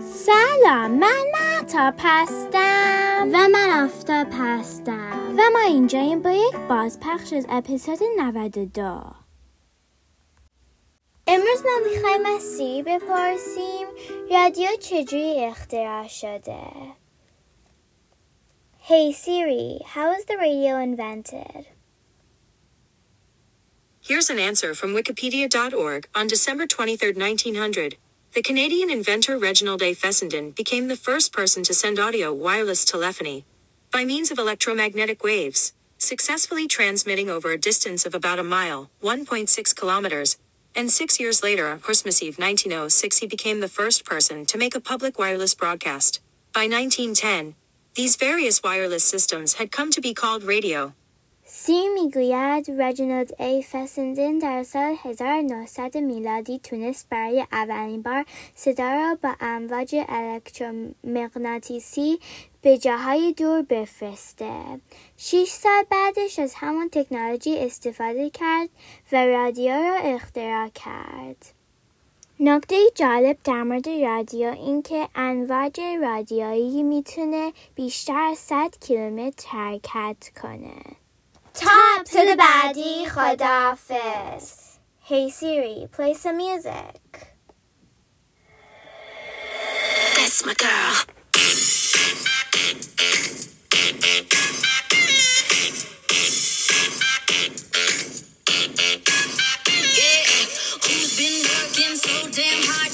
سلام من مهتاب هستم و من آفتاب هستم و ما اینجاییم با یک بازپخش از اپیزود 92 امروز ما می‌خوایم از سیری بپرسیم رادیو چجوری اختراع شده Hey Siri, how was the radio invented? Here's an answer from Wikipedia.org. On December 23, 1900, the Canadian inventor Reginald A. Fessenden became the first person to send audio wireless telephony by means of electromagnetic waves, successfully transmitting over a distance of about a mile, 1.6 kilometers. And six years later, on Christmas Eve 1906, he became the first person to make a public wireless broadcast. By 1910, these various wireless systems had come to be called radio. سی می‌گوید رجینالد ای فسندن در سال 1900 میلادی تونست برای اولین بار صدا را با امواج الکترومغناطیسی به جاهای دور بفرسته. شیش سال بعدش از همان تکنولوژی استفاده کرد و رادیو را اختراع کرد. نکته جالب در مورد رادیو این که امواج رادیویی می‌تونه بیشتر از 100 کیلومتر حرکت کنه. تو بعدی خداحافظ Hey Siri, play some music. That's my girl. Yeah, who's been working so damn hard?